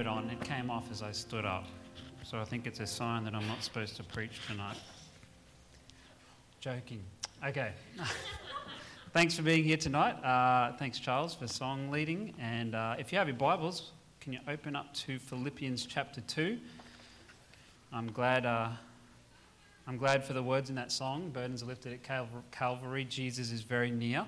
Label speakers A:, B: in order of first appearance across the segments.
A: it on. It came off as I stood up. So I think it's a sign that I'm not supposed to preach tonight. Joking. Okay. thanks for being here tonight. Uh, thanks, Charles, for song leading. And uh, if you have your Bibles, can you open up to Philippians chapter 2? I'm glad, uh, I'm glad for the words in that song, Burdens are lifted at Calvary. Jesus is very near,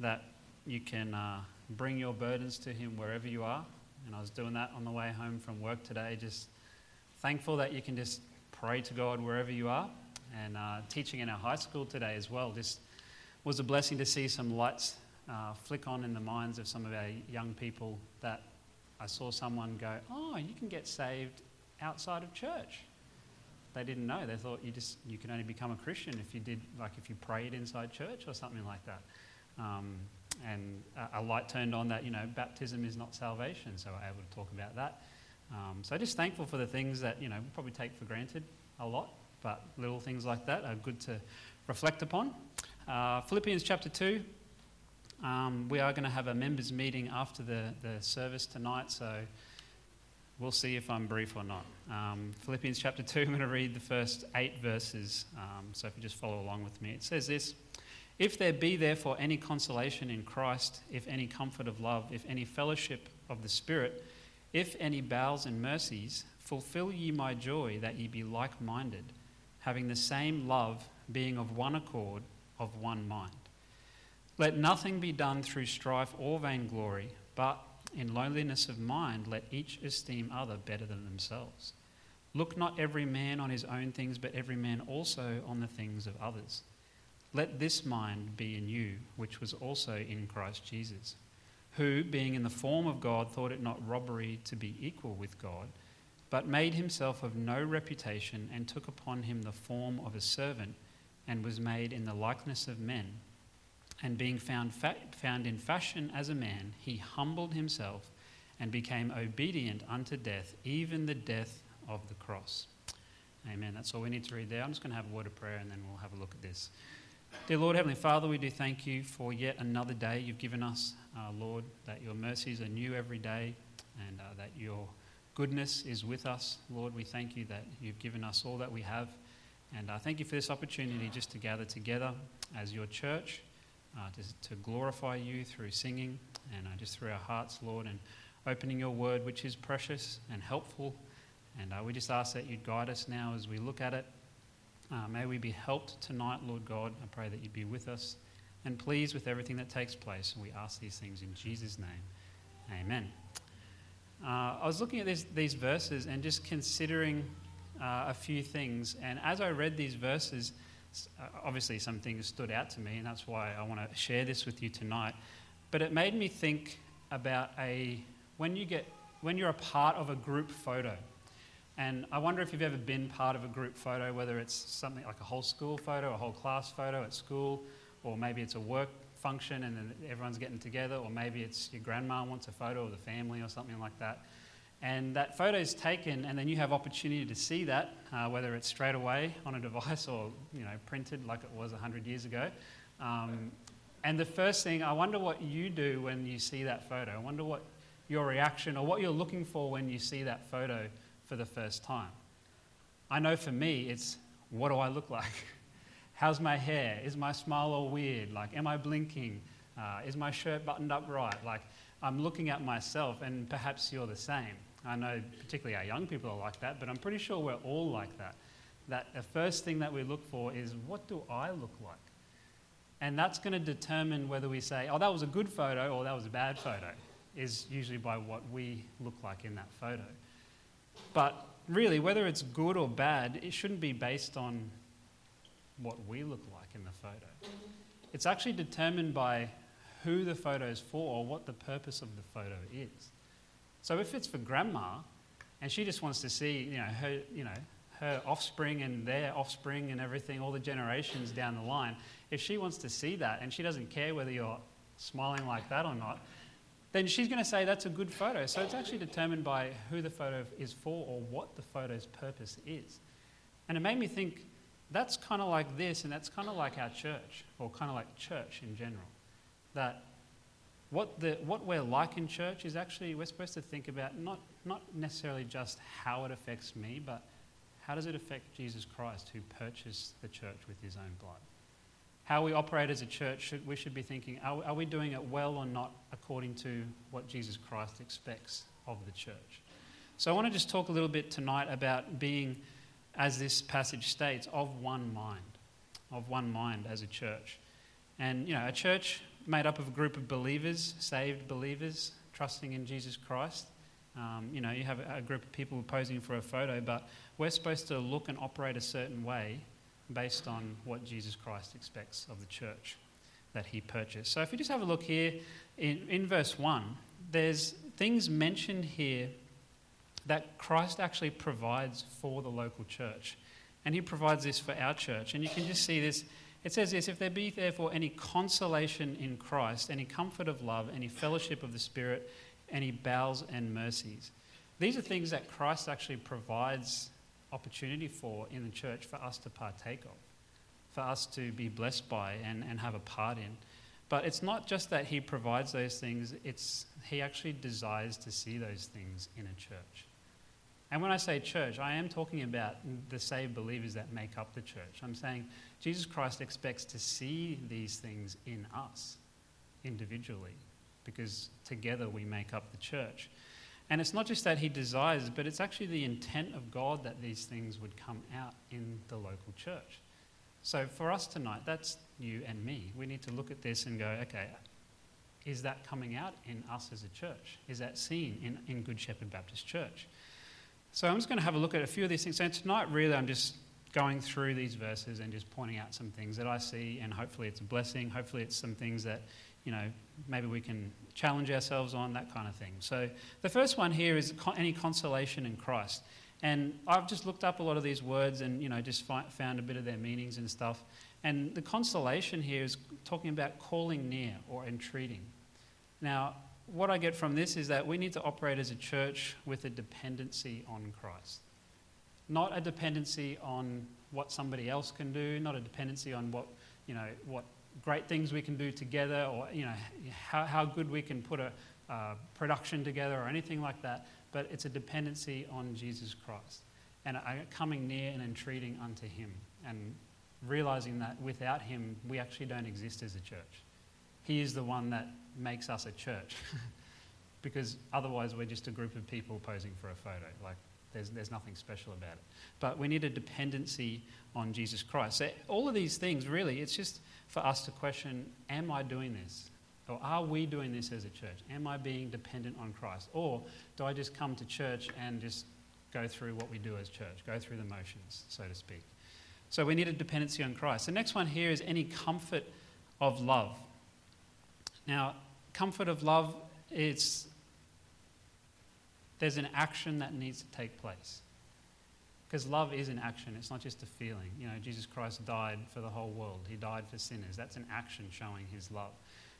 A: that you can uh, bring your burdens to him wherever you are. And I was doing that on the way home from work today, just thankful that you can just pray to God wherever you are. And uh, teaching in our high school today as well, just was a blessing to see some lights uh, flick on in the minds of some of our young people that I saw someone go, Oh, you can get saved outside of church. They didn't know. They thought you just you can only become a Christian if you did like if you prayed inside church or something like that. Um, and a light turned on that, you know, baptism is not salvation, so we're able to talk about that. Um, so just thankful for the things that, you know, we probably take for granted a lot, but little things like that are good to reflect upon. Uh, Philippians chapter 2, um, we are going to have a members' meeting after the, the service tonight, so we'll see if I'm brief or not. Um, Philippians chapter 2, I'm going to read the first eight verses, um, so if you just follow along with me. It says this. If there be therefore any consolation in Christ, if any comfort of love, if any fellowship of the Spirit, if any bowels and mercies, fulfill ye my joy that ye be like minded, having the same love, being of one accord, of one mind. Let nothing be done through strife or vainglory, but in lowliness of mind let each esteem other better than themselves. Look not every man on his own things, but every man also on the things of others. Let this mind be in you, which was also in Christ Jesus, who, being in the form of God, thought it not robbery to be equal with God, but made himself of no reputation, and took upon him the form of a servant, and was made in the likeness of men. And being found, fa- found in fashion as a man, he humbled himself and became obedient unto death, even the death of the cross. Amen. That's all we need to read there. I'm just going to have a word of prayer and then we'll have a look at this. Dear Lord, Heavenly Father, we do thank you for yet another day you've given us, uh, Lord, that your mercies are new every day and uh, that your goodness is with us. Lord, we thank you that you've given us all that we have. And I uh, thank you for this opportunity just to gather together as your church, uh, to, to, glorify you through singing and uh, just through our hearts, Lord, and opening your word, which is precious and helpful. And uh, we just ask that you'd guide us now as we look at it. Uh, may we be helped tonight, Lord God. I pray that you'd be with us and pleased with everything that takes place. And we ask these things in Jesus' name. Amen. Uh, I was looking at this, these verses and just considering uh, a few things. And as I read these verses, uh, obviously some things stood out to me, and that's why I want to share this with you tonight. But it made me think about a when you get when you're a part of a group photo. And I wonder if you've ever been part of a group photo, whether it's something like a whole school photo, a whole class photo at school, or maybe it's a work function and then everyone's getting together, or maybe it's your grandma wants a photo of the family or something like that. And that photo is taken, and then you have opportunity to see that, uh, whether it's straight away on a device or you know printed like it was 100 years ago. Um, and the first thing, I wonder what you do when you see that photo. I wonder what your reaction or what you're looking for when you see that photo for the first time. I know for me, it's what do I look like? How's my hair? Is my smile all weird? Like, am I blinking? Uh, is my shirt buttoned up right? Like, I'm looking at myself, and perhaps you're the same. I know particularly our young people are like that, but I'm pretty sure we're all like that. That the first thing that we look for is what do I look like? And that's going to determine whether we say, oh, that was a good photo or that was a bad photo, is usually by what we look like in that photo. But really, whether it's good or bad, it shouldn't be based on what we look like in the photo. It's actually determined by who the photo is for or what the purpose of the photo is. So if it's for grandma and she just wants to see, you know, her, you know, her offspring and their offspring and everything, all the generations down the line, if she wants to see that and she doesn't care whether you're smiling like that or not, then she's going to say that's a good photo. So it's actually determined by who the photo is for or what the photo's purpose is. And it made me think that's kind of like this, and that's kind of like our church, or kind of like church in general. That what, the, what we're like in church is actually, we're supposed to think about not not necessarily just how it affects me, but how does it affect Jesus Christ who purchased the church with his own blood? How we operate as a church, should, we should be thinking are, are we doing it well or not according to what Jesus Christ expects of the church? So I want to just talk a little bit tonight about being, as this passage states, of one mind, of one mind as a church. And, you know, a church made up of a group of believers, saved believers, trusting in Jesus Christ. Um, you know, you have a group of people posing for a photo, but we're supposed to look and operate a certain way based on what Jesus Christ expects of the church that he purchased. So if you just have a look here in, in verse 1, there's things mentioned here that Christ actually provides for the local church. And he provides this for our church. And you can just see this. It says this if there be therefore any consolation in Christ, any comfort of love, any fellowship of the Spirit, any bowels and mercies. These are things that Christ actually provides opportunity for in the church for us to partake of, for us to be blessed by and, and have a part in. But it's not just that he provides those things, it's he actually desires to see those things in a church. And when I say church, I am talking about the saved believers that make up the church. I'm saying Jesus Christ expects to see these things in us individually because together we make up the church. And it's not just that he desires, but it's actually the intent of God that these things would come out in the local church. So for us tonight, that's you and me. We need to look at this and go, okay, is that coming out in us as a church? Is that seen in, in Good Shepherd Baptist Church? So I'm just going to have a look at a few of these things. So tonight, really, I'm just going through these verses and just pointing out some things that I see, and hopefully it's a blessing. Hopefully it's some things that, you know, maybe we can challenge ourselves on, that kind of thing. So the first one here is any consolation in Christ. And I've just looked up a lot of these words and, you know, just fi- found a bit of their meanings and stuff. And the consolation here is talking about calling near or entreating. Now, what I get from this is that we need to operate as a church with a dependency on Christ. Not a dependency on what somebody else can do, not a dependency on what, you know, what great things we can do together or you know, how, how good we can put a uh, production together or anything like that, but it's a dependency on Jesus Christ and coming near and entreating unto Him and realizing that without Him, we actually don't exist as a church. He is the one that makes us a church because otherwise we're just a group of people posing for a photo. Like, there's, there's nothing special about it. But we need a dependency on Jesus Christ. So, all of these things, really, it's just for us to question Am I doing this? Or are we doing this as a church? Am I being dependent on Christ? Or do I just come to church and just go through what we do as church, go through the motions, so to speak? So we need a dependency on Christ. The next one here is any comfort of love. Now, comfort of love is there's an action that needs to take place. Because love is an action, it's not just a feeling. You know, Jesus Christ died for the whole world, He died for sinners. That's an action showing His love.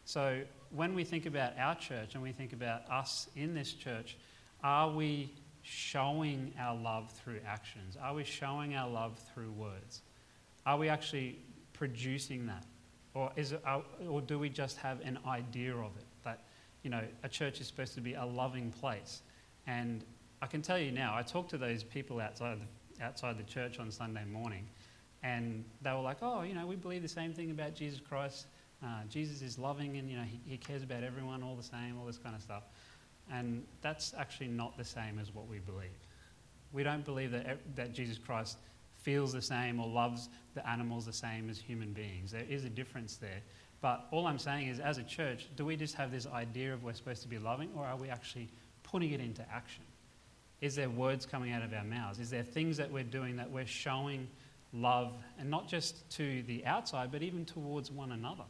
A: So when we think about our church and we think about us in this church, are we showing our love through actions? Are we showing our love through words? Are we actually producing that? Or, is it, or do we just have an idea of it? That, you know, a church is supposed to be a loving place. And I can tell you now, I talk to those people outside outside the church on Sunday morning, and they were like, "Oh, you know, we believe the same thing about Jesus Christ. Uh, Jesus is loving, and you know, he, he cares about everyone all the same, all this kind of stuff." And that's actually not the same as what we believe. We don't believe that, that Jesus Christ feels the same or loves the animals the same as human beings. There is a difference there. But all I'm saying is, as a church, do we just have this idea of we're supposed to be loving, or are we actually putting it into action? Is there words coming out of our mouths? Is there things that we're doing that we're showing love, and not just to the outside, but even towards one another?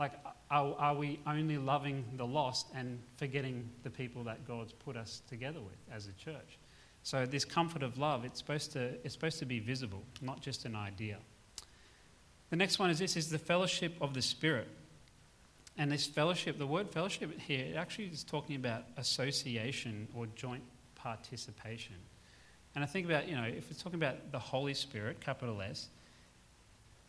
A: Like, are, are we only loving the lost and forgetting the people that God's put us together with as a church? So, this comfort of love, it's supposed to, it's supposed to be visible, not just an idea. The next one is this is the fellowship of the Spirit. And this fellowship, the word fellowship here, it actually is talking about association or joint participation. And I think about, you know, if we're talking about the Holy Spirit, capital S,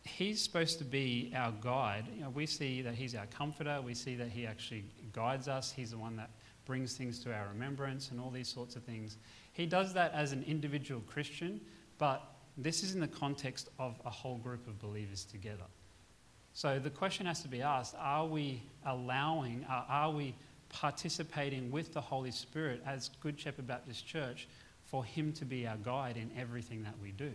A: He's supposed to be our guide. You know, we see that He's our comforter. We see that He actually guides us. He's the one that brings things to our remembrance and all these sorts of things. He does that as an individual Christian, but this is in the context of a whole group of believers together. So the question has to be asked are we allowing, are we participating with the Holy Spirit as Good Shepherd Baptist Church for Him to be our guide in everything that we do?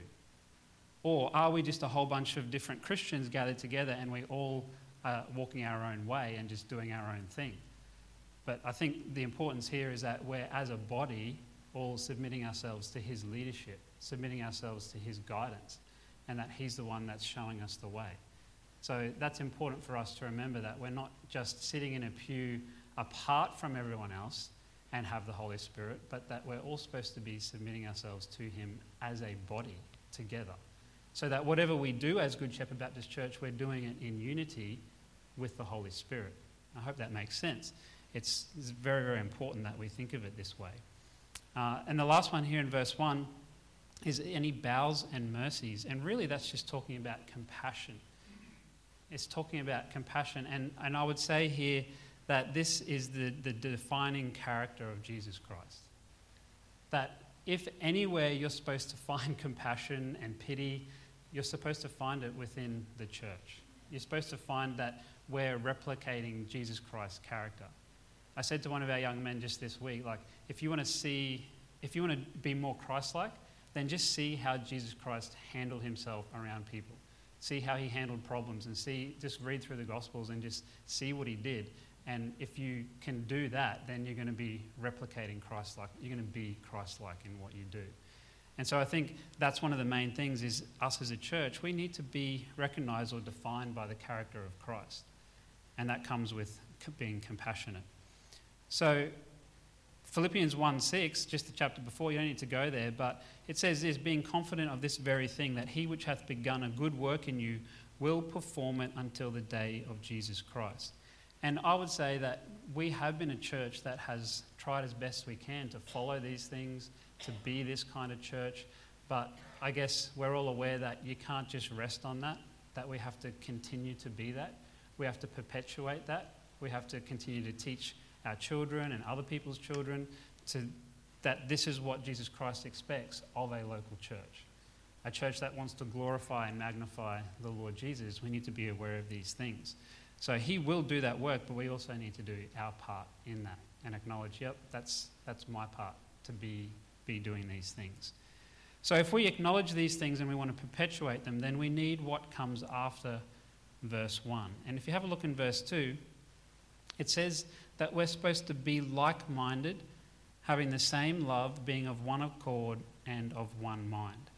A: Or are we just a whole bunch of different Christians gathered together and we all are walking our own way and just doing our own thing? But I think the importance here is that we're, as a body, all submitting ourselves to His leadership, submitting ourselves to His guidance, and that He's the one that's showing us the way. So that's important for us to remember that we're not just sitting in a pew apart from everyone else and have the Holy Spirit, but that we're all supposed to be submitting ourselves to Him as a body together. So that whatever we do as Good Shepherd Baptist Church, we're doing it in unity with the Holy Spirit. I hope that makes sense. It's, it's very, very important that we think of it this way. Uh, and the last one here in verse 1 is any bowels and mercies. And really, that's just talking about compassion. It's talking about compassion. And, and I would say here that this is the, the defining character of Jesus Christ. That if anywhere you're supposed to find compassion and pity, you're supposed to find it within the church. You're supposed to find that we're replicating Jesus Christ's character. I said to one of our young men just this week, like, if you want to see, if you want to be more Christ like, then just see how Jesus Christ handled himself around people. See how he handled problems and see, just read through the Gospels and just see what he did. And if you can do that, then you're going to be replicating Christ like. You're going to be Christ like in what you do. And so I think that's one of the main things is us as a church, we need to be recognized or defined by the character of Christ. And that comes with being compassionate. So Philippians 1 6, just the chapter before, you don't need to go there, but it says this being confident of this very thing, that he which hath begun a good work in you will perform it until the day of Jesus Christ. And I would say that we have been a church that has tried as best we can to follow these things, to be this kind of church. But I guess we're all aware that you can't just rest on that, that we have to continue to be that. We have to perpetuate that. We have to continue to teach our children and other people's children to, that this is what Jesus Christ expects of a local church. A church that wants to glorify and magnify the Lord Jesus, we need to be aware of these things. So he will do that work, but we also need to do our part in that and acknowledge, yep, that's, that's my part to be, be doing these things. So if we acknowledge these things and we want to perpetuate them, then we need what comes after verse 1. And if you have a look in verse 2, it says that we're supposed to be like minded, having the same love, being of one accord and of one mind.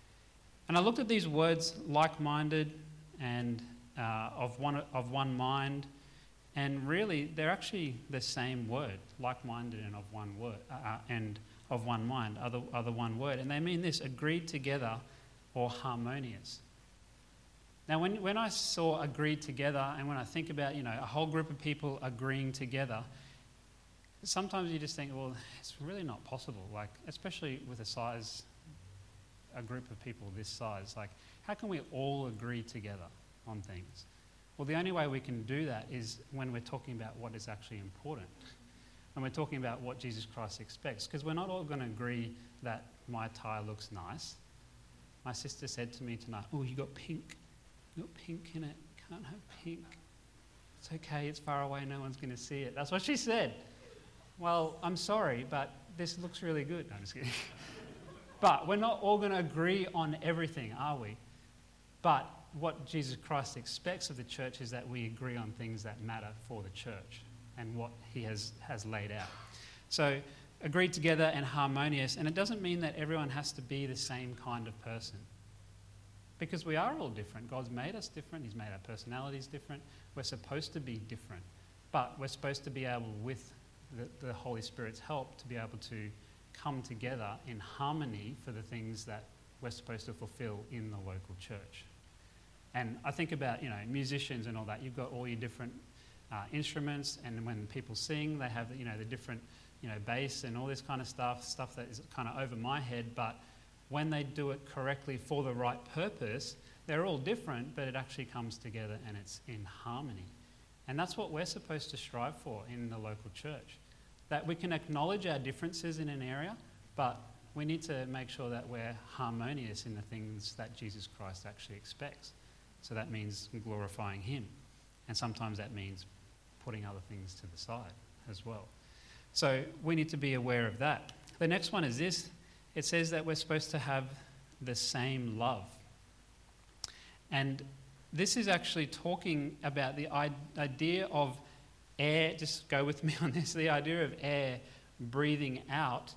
A: And I looked at these words, like minded and uh, of, one, of one mind. And really, they're actually the same word, like-minded and of one word, uh, uh, and of one mind, are the, are the one word. And they mean this: agreed together or harmonious. Now, when, when I saw agreed together, and when I think about you know a whole group of people agreeing together, sometimes you just think, well, it's really not possible. Like, especially with a size, a group of people this size, like, how can we all agree together? On things. Well, the only way we can do that is when we're talking about what is actually important. And we're talking about what Jesus Christ expects. Because we're not all going to agree that my tie looks nice. My sister said to me tonight, Oh, you got pink. You got pink in it. Can't have pink. It's okay, it's far away, no one's going to see it. That's what she said. Well, I'm sorry, but this looks really good. No, I'm just kidding. but we're not all going to agree on everything, are we? But what Jesus Christ expects of the church is that we agree on things that matter for the church and what he has, has laid out. So, agreed together and harmonious, and it doesn't mean that everyone has to be the same kind of person. Because we are all different. God's made us different, He's made our personalities different. We're supposed to be different. But we're supposed to be able, with the, the Holy Spirit's help, to be able to come together in harmony for the things that we're supposed to fulfill in the local church. And I think about, you know, musicians and all that. You've got all your different uh, instruments, and when people sing, they have, you know, the different, you know, bass and all this kind of stuff, stuff that is kind of over my head. But when they do it correctly for the right purpose, they're all different, but it actually comes together and it's in harmony. And that's what we're supposed to strive for in the local church. that we can acknowledge our differences in an area, but we need to make sure that we're harmonious in the things that Jesus Christ actually expects. So that means glorifying Him. And sometimes that means putting other things to the side as well. So we need to be aware of that. The next one is this it says that we're supposed to have the same love. And this is actually talking about the idea of air, just go with me on this, the idea of air breathing out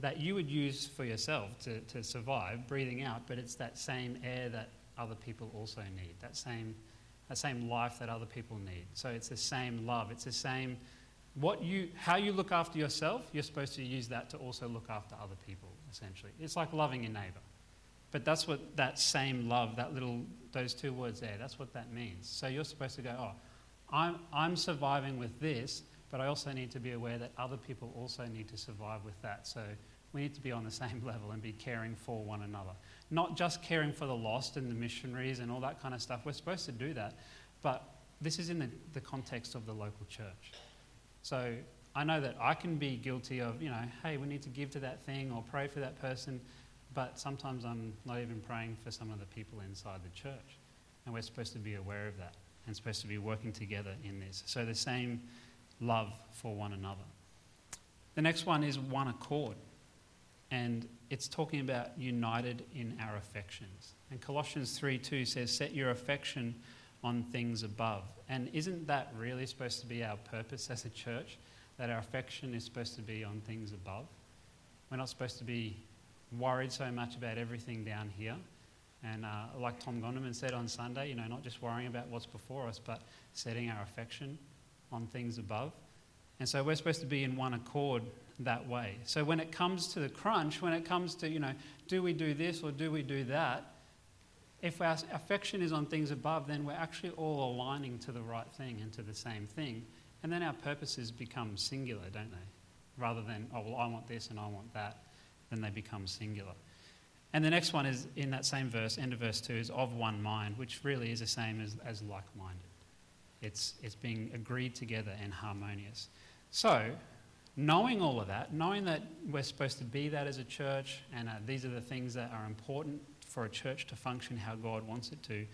A: that you would use for yourself to, to survive, breathing out, but it's that same air that other people also need, that same, that same life that other people need. So it's the same love, it's the same what you, how you look after yourself, you're supposed to use that to also look after other people, essentially. It's like loving your neighbor. But that's what that same love, that little, those two words there, that's what that means. So you're supposed to go, oh, I'm, I'm surviving with this, but I also need to be aware that other people also need to survive with that. So we need to be on the same level and be caring for one another. Not just caring for the lost and the missionaries and all that kind of stuff. We're supposed to do that. But this is in the, the context of the local church. So I know that I can be guilty of, you know, hey, we need to give to that thing or pray for that person, but sometimes I'm not even praying for some of the people inside the church. And we're supposed to be aware of that and supposed to be working together in this. So the same love for one another. The next one is one accord. And it's talking about united in our affections. And Colossians 3 2 says, Set your affection on things above. And isn't that really supposed to be our purpose as a church? That our affection is supposed to be on things above? We're not supposed to be worried so much about everything down here. And uh, like Tom Gondeman said on Sunday, you know, not just worrying about what's before us, but setting our affection on things above. And so we're supposed to be in one accord that way. So when it comes to the crunch, when it comes to, you know, do we do this or do we do that? if our affection is on things above, then we're actually all aligning to the right thing and to the same thing. And then our purposes become singular, don't they? Rather than, oh, well, I want this and I want that, then they become singular. And the next one is in that same verse, end of verse 2, is of one mind, which really is the same as, as like minded. It's, it's being agreed together and harmonious. So, knowing all of that, knowing that we're supposed to be that as a church, and uh, these are the things that are important for a church to function how God wants it to.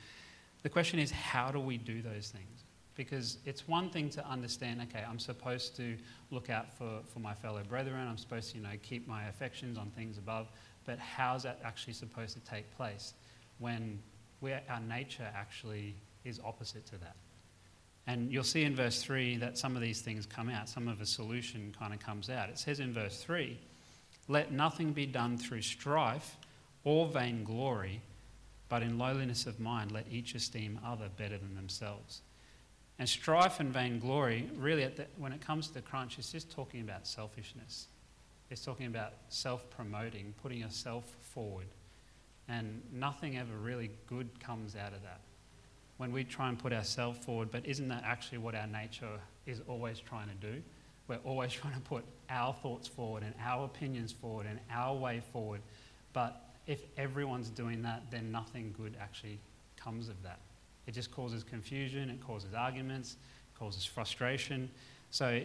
A: The question is, how do we do those things? Because it's one thing to understand, okay, I'm supposed to look out for, for my fellow brethren, I'm supposed to, you know, keep my affections on things above, but how's that actually supposed to take place when our nature actually is opposite to that? And you'll see in verse 3 that some of these things come out, some of the solution kind of comes out. It says in verse 3 let nothing be done through strife or vainglory, but in lowliness of mind let each esteem other better than themselves. And strife and vainglory, really, the, when it comes to the crunch, it's just talking about selfishness. It's talking about self promoting, putting yourself forward. And nothing ever really good comes out of that. When we try and put ourselves forward, but isn't that actually what our nature is always trying to do? We're always trying to put our thoughts forward and our opinions forward and our way forward. But if everyone's doing that, then nothing good actually comes of that. It just causes confusion, it causes arguments, it causes frustration. So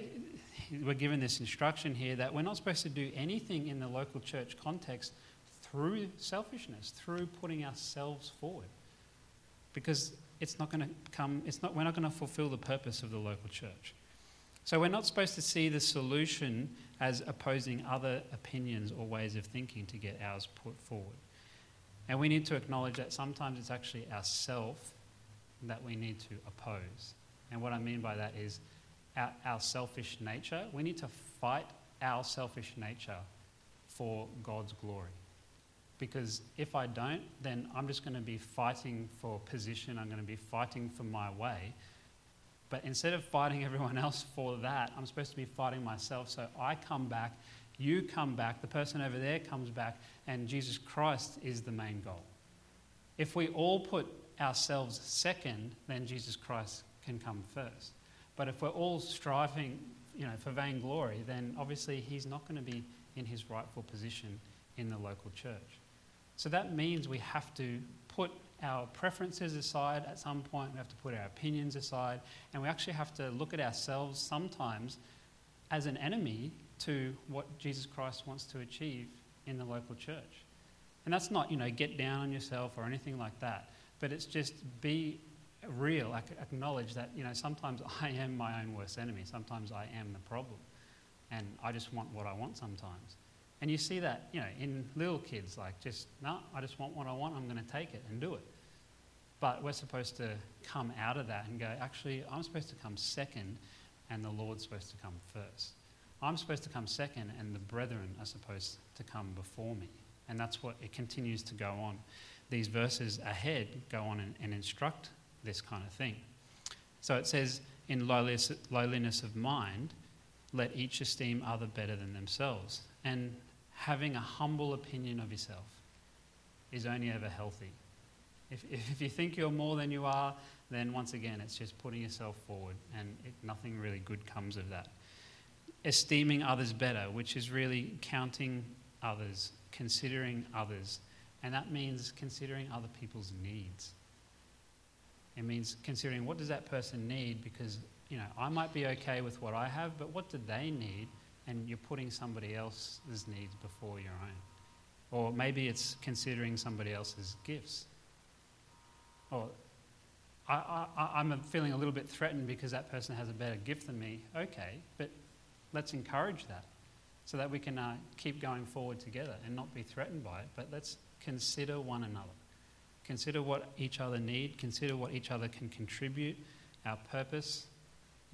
A: we're given this instruction here that we're not supposed to do anything in the local church context through selfishness, through putting ourselves forward. Because it's not going to come, it's not, we're not going to fulfill the purpose of the local church. So we're not supposed to see the solution as opposing other opinions or ways of thinking to get ours put forward. And we need to acknowledge that sometimes it's actually ourself that we need to oppose. And what I mean by that is our, our selfish nature. We need to fight our selfish nature for God's glory. Because if I don't, then I'm just going to be fighting for position, I'm going to be fighting for my way, but instead of fighting everyone else for that, I'm supposed to be fighting myself. So I come back, you come back, the person over there comes back, and Jesus Christ is the main goal. If we all put ourselves second, then Jesus Christ can come first. But if we're all striving you know, for vainglory, then obviously he's not going to be in his rightful position in the local church. So that means we have to put our preferences aside at some point, we have to put our opinions aside, and we actually have to look at ourselves sometimes as an enemy to what Jesus Christ wants to achieve in the local church. And that's not, you know, get down on yourself or anything like that, but it's just be real, acknowledge that, you know, sometimes I am my own worst enemy, sometimes I am the problem, and I just want what I want sometimes. And you see that, you know, in little kids, like just, no, I just want what I want, I'm going to take it and do it. But we're supposed to come out of that and go, actually, I'm supposed to come second, and the Lord's supposed to come first. I'm supposed to come second, and the brethren are supposed to come before me. And that's what it continues to go on. These verses ahead go on and, and instruct this kind of thing. So it says, in lowliness, lowliness of mind, let each esteem other better than themselves. And having a humble opinion of yourself is only ever healthy. If, if you think you're more than you are, then once again, it's just putting yourself forward, and it, nothing really good comes of that. Esteeming others better, which is really counting others, considering others, and that means considering other people's needs. It means considering what does that person need because you know I might be okay with what I have, but what do they need? And you're putting somebody else's needs before your own. Or maybe it's considering somebody else's gifts. Or I, I'm feeling a little bit threatened because that person has a better gift than me. Okay, but let's encourage that so that we can uh, keep going forward together and not be threatened by it. But let's consider one another. Consider what each other need. Consider what each other can contribute. Our purpose.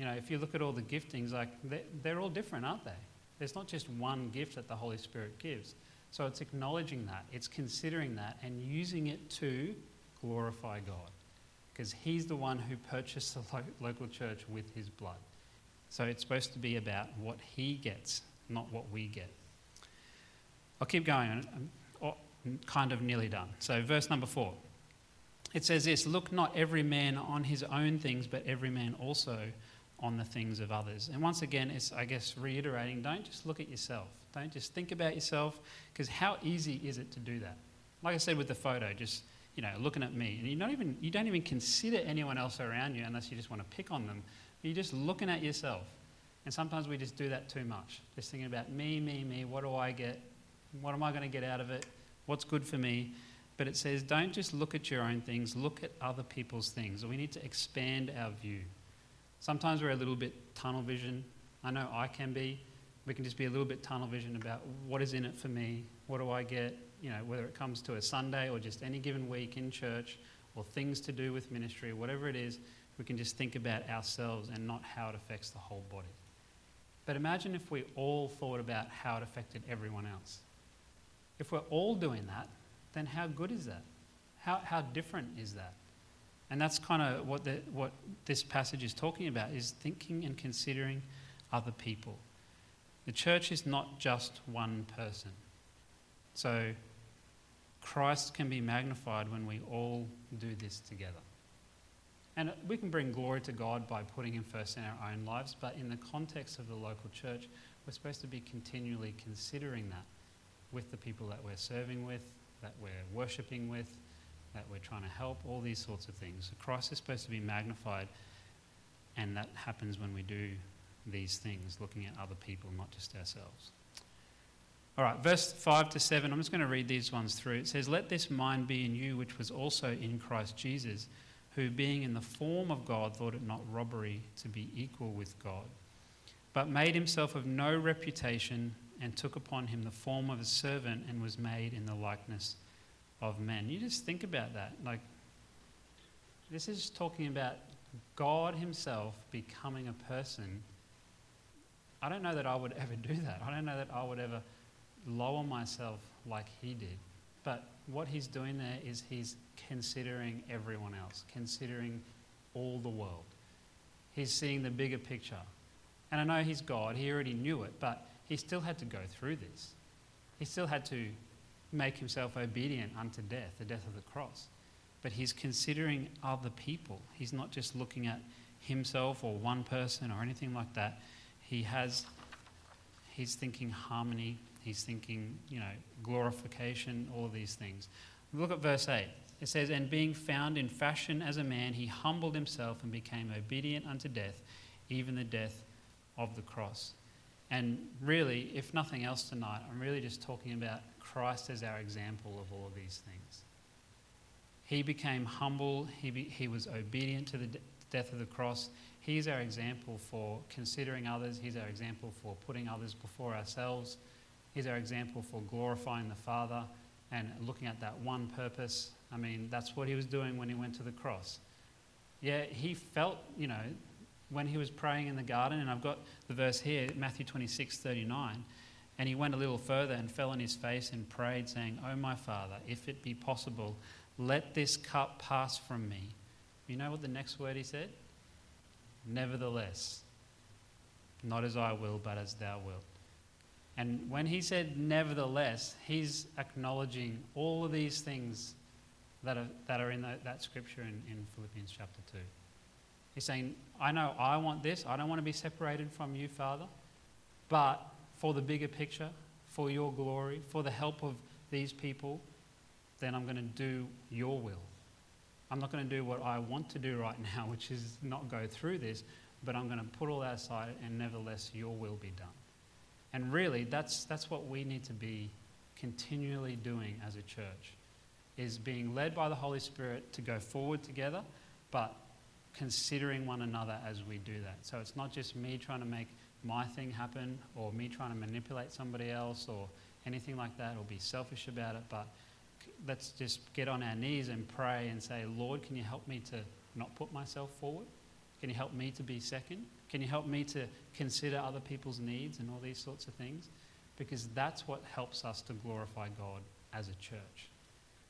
A: You know, if you look at all the giftings, like they're, they're all different, aren't they? There's not just one gift that the Holy Spirit gives. So it's acknowledging that, it's considering that, and using it to glorify God. Because He's the one who purchased the lo- local church with His blood. So it's supposed to be about what He gets, not what we get. I'll keep going. I'm um, oh, kind of nearly done. So, verse number four. It says this Look not every man on his own things, but every man also on the things of others. And once again, it's, I guess, reiterating don't just look at yourself. Don't just think about yourself, because how easy is it to do that? Like I said with the photo, just you know, looking at me, and you don't even you don't even consider anyone else around you unless you just want to pick on them. You're just looking at yourself, and sometimes we just do that too much, just thinking about me, me, me. What do I get? What am I going to get out of it? What's good for me? But it says, don't just look at your own things, look at other people's things. We need to expand our view. Sometimes we're a little bit tunnel vision. I know I can be. We can just be a little bit tunnel vision about what is in it for me, what do I get, you know, whether it comes to a Sunday or just any given week in church or things to do with ministry, whatever it is, we can just think about ourselves and not how it affects the whole body. But imagine if we all thought about how it affected everyone else. If we're all doing that, then how good is that? How, how different is that? And that's kind of what, what this passage is talking about, is thinking and considering other people. The church is not just one person. So Christ can be magnified when we all do this together. And we can bring glory to God by putting Him first in our own lives, but in the context of the local church, we're supposed to be continually considering that with the people that we're serving with, that we're worshipping with, that we're trying to help, all these sorts of things. So Christ is supposed to be magnified, and that happens when we do these things, looking at other people, not just ourselves. All right, verse 5 to 7, I'm just going to read these ones through. It says, Let this mind be in you, which was also in Christ Jesus, who, being in the form of God, thought it not robbery to be equal with God, but made himself of no reputation, and took upon him the form of a servant, and was made in the likeness of men. You just think about that. Like, this is talking about God Himself becoming a person. I don't know that I would ever do that. I don't know that I would ever lower myself like he did. But what he's doing there is he's considering everyone else, considering all the world. He's seeing the bigger picture. And I know he's God, he already knew it, but he still had to go through this. He still had to make himself obedient unto death, the death of the cross. But he's considering other people. He's not just looking at himself or one person or anything like that. He has, he's thinking harmony He's thinking, you know, glorification, all these things. Look at verse 8. It says, And being found in fashion as a man, he humbled himself and became obedient unto death, even the death of the cross. And really, if nothing else tonight, I'm really just talking about Christ as our example of all of these things. He became humble, he, be, he was obedient to the de- death of the cross. He's our example for considering others, He's our example for putting others before ourselves. He's our example for glorifying the Father and looking at that one purpose. I mean, that's what he was doing when he went to the cross. Yeah, he felt, you know, when he was praying in the garden, and I've got the verse here, Matthew 26, 39. And he went a little further and fell on his face and prayed, saying, Oh, my Father, if it be possible, let this cup pass from me. You know what the next word he said? Nevertheless, not as I will, but as thou wilt. And when he said nevertheless, he's acknowledging all of these things that are, that are in the, that scripture in, in Philippians chapter 2. He's saying, I know I want this. I don't want to be separated from you, Father. But for the bigger picture, for your glory, for the help of these people, then I'm going to do your will. I'm not going to do what I want to do right now, which is not go through this, but I'm going to put all that aside and nevertheless your will be done. And really, that's, that's what we need to be continually doing as a church, is being led by the Holy Spirit to go forward together, but considering one another as we do that. So it's not just me trying to make my thing happen or me trying to manipulate somebody else or anything like that or be selfish about it, but let's just get on our knees and pray and say, Lord, can you help me to not put myself forward? Can you help me to be second? Can you help me to consider other people's needs and all these sorts of things? Because that's what helps us to glorify God as a church.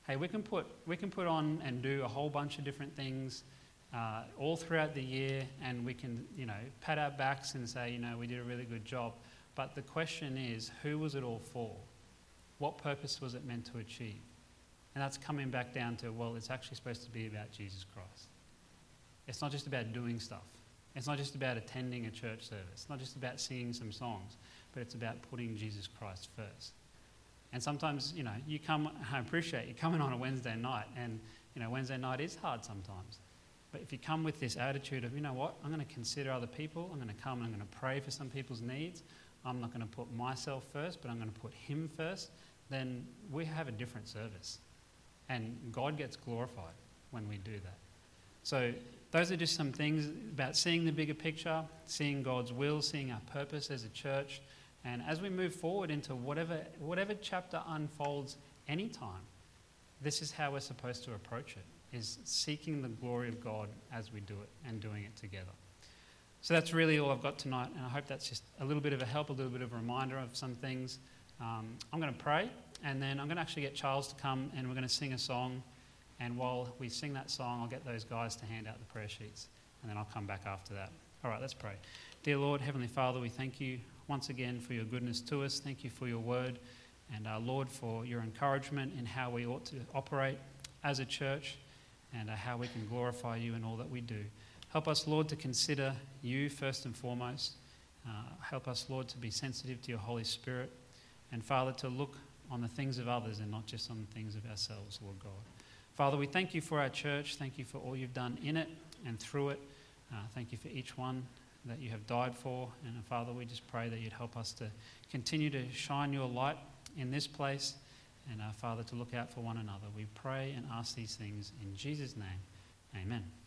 A: Hey, we can put, we can put on and do a whole bunch of different things uh, all throughout the year, and we can, you know, pat our backs and say, you know, we did a really good job. But the question is, who was it all for? What purpose was it meant to achieve? And that's coming back down to, well, it's actually supposed to be about Jesus Christ. It's not just about doing stuff. It's not just about attending a church service. It's not just about singing some songs, but it's about putting Jesus Christ first. And sometimes, you know, you come, I appreciate you coming on a Wednesday night, and, you know, Wednesday night is hard sometimes. But if you come with this attitude of, you know what, I'm going to consider other people, I'm going to come and I'm going to pray for some people's needs, I'm not going to put myself first, but I'm going to put Him first, then we have a different service. And God gets glorified when we do that. So, those are just some things about seeing the bigger picture, seeing God's will, seeing our purpose as a church. And as we move forward into whatever, whatever chapter unfolds anytime, this is how we're supposed to approach it, is seeking the glory of God as we do it and doing it together. So that's really all I've got tonight, and I hope that's just a little bit of a help, a little bit of a reminder of some things. Um, I'm going to pray, and then I'm going to actually get Charles to come, and we're going to sing a song. And while we sing that song, I'll get those guys to hand out the prayer sheets, and then I'll come back after that. All right, let's pray. Dear Lord, Heavenly Father, we thank you once again for your goodness to us. Thank you for your word, and our Lord, for your encouragement in how we ought to operate as a church and uh, how we can glorify you in all that we do. Help us, Lord, to consider you first and foremost. Uh, help us, Lord, to be sensitive to your Holy Spirit. And Father, to look on the things of others and not just on the things of ourselves, Lord God. Father, we thank you for our church. Thank you for all you've done in it and through it. Uh, thank you for each one that you have died for. And uh, Father, we just pray that you'd help us to continue to shine your light in this place and, our Father, to look out for one another. We pray and ask these things in Jesus' name. Amen.